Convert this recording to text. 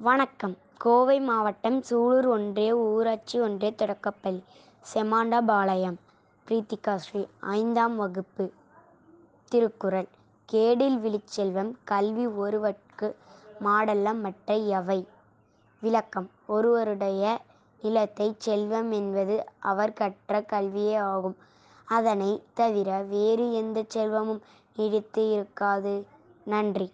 வணக்கம். கோவை மாவட்டம் சூலூர் ஒன்றிய ஊராட்சி ஒன்றிய தொடக்கப்பள்ளி செமாண்டபாளையம். பிரீத்திகா ஸ்ரீ ஐந்தாம் வகுப்பு. திருக்குறள். கேடில் விழிச்செல்வம் கல்வி ஒருவற்கு மாடல்ல மற்ற எவை? விளக்கம். ஒருவருடைய நிலத்தை செல்வம் என்பது அவர் கற்ற கல்வியே ஆகும். அதனை தவிர வேறு எந்த செல்வமும் நீடித்து இருக்காது. நன்றி.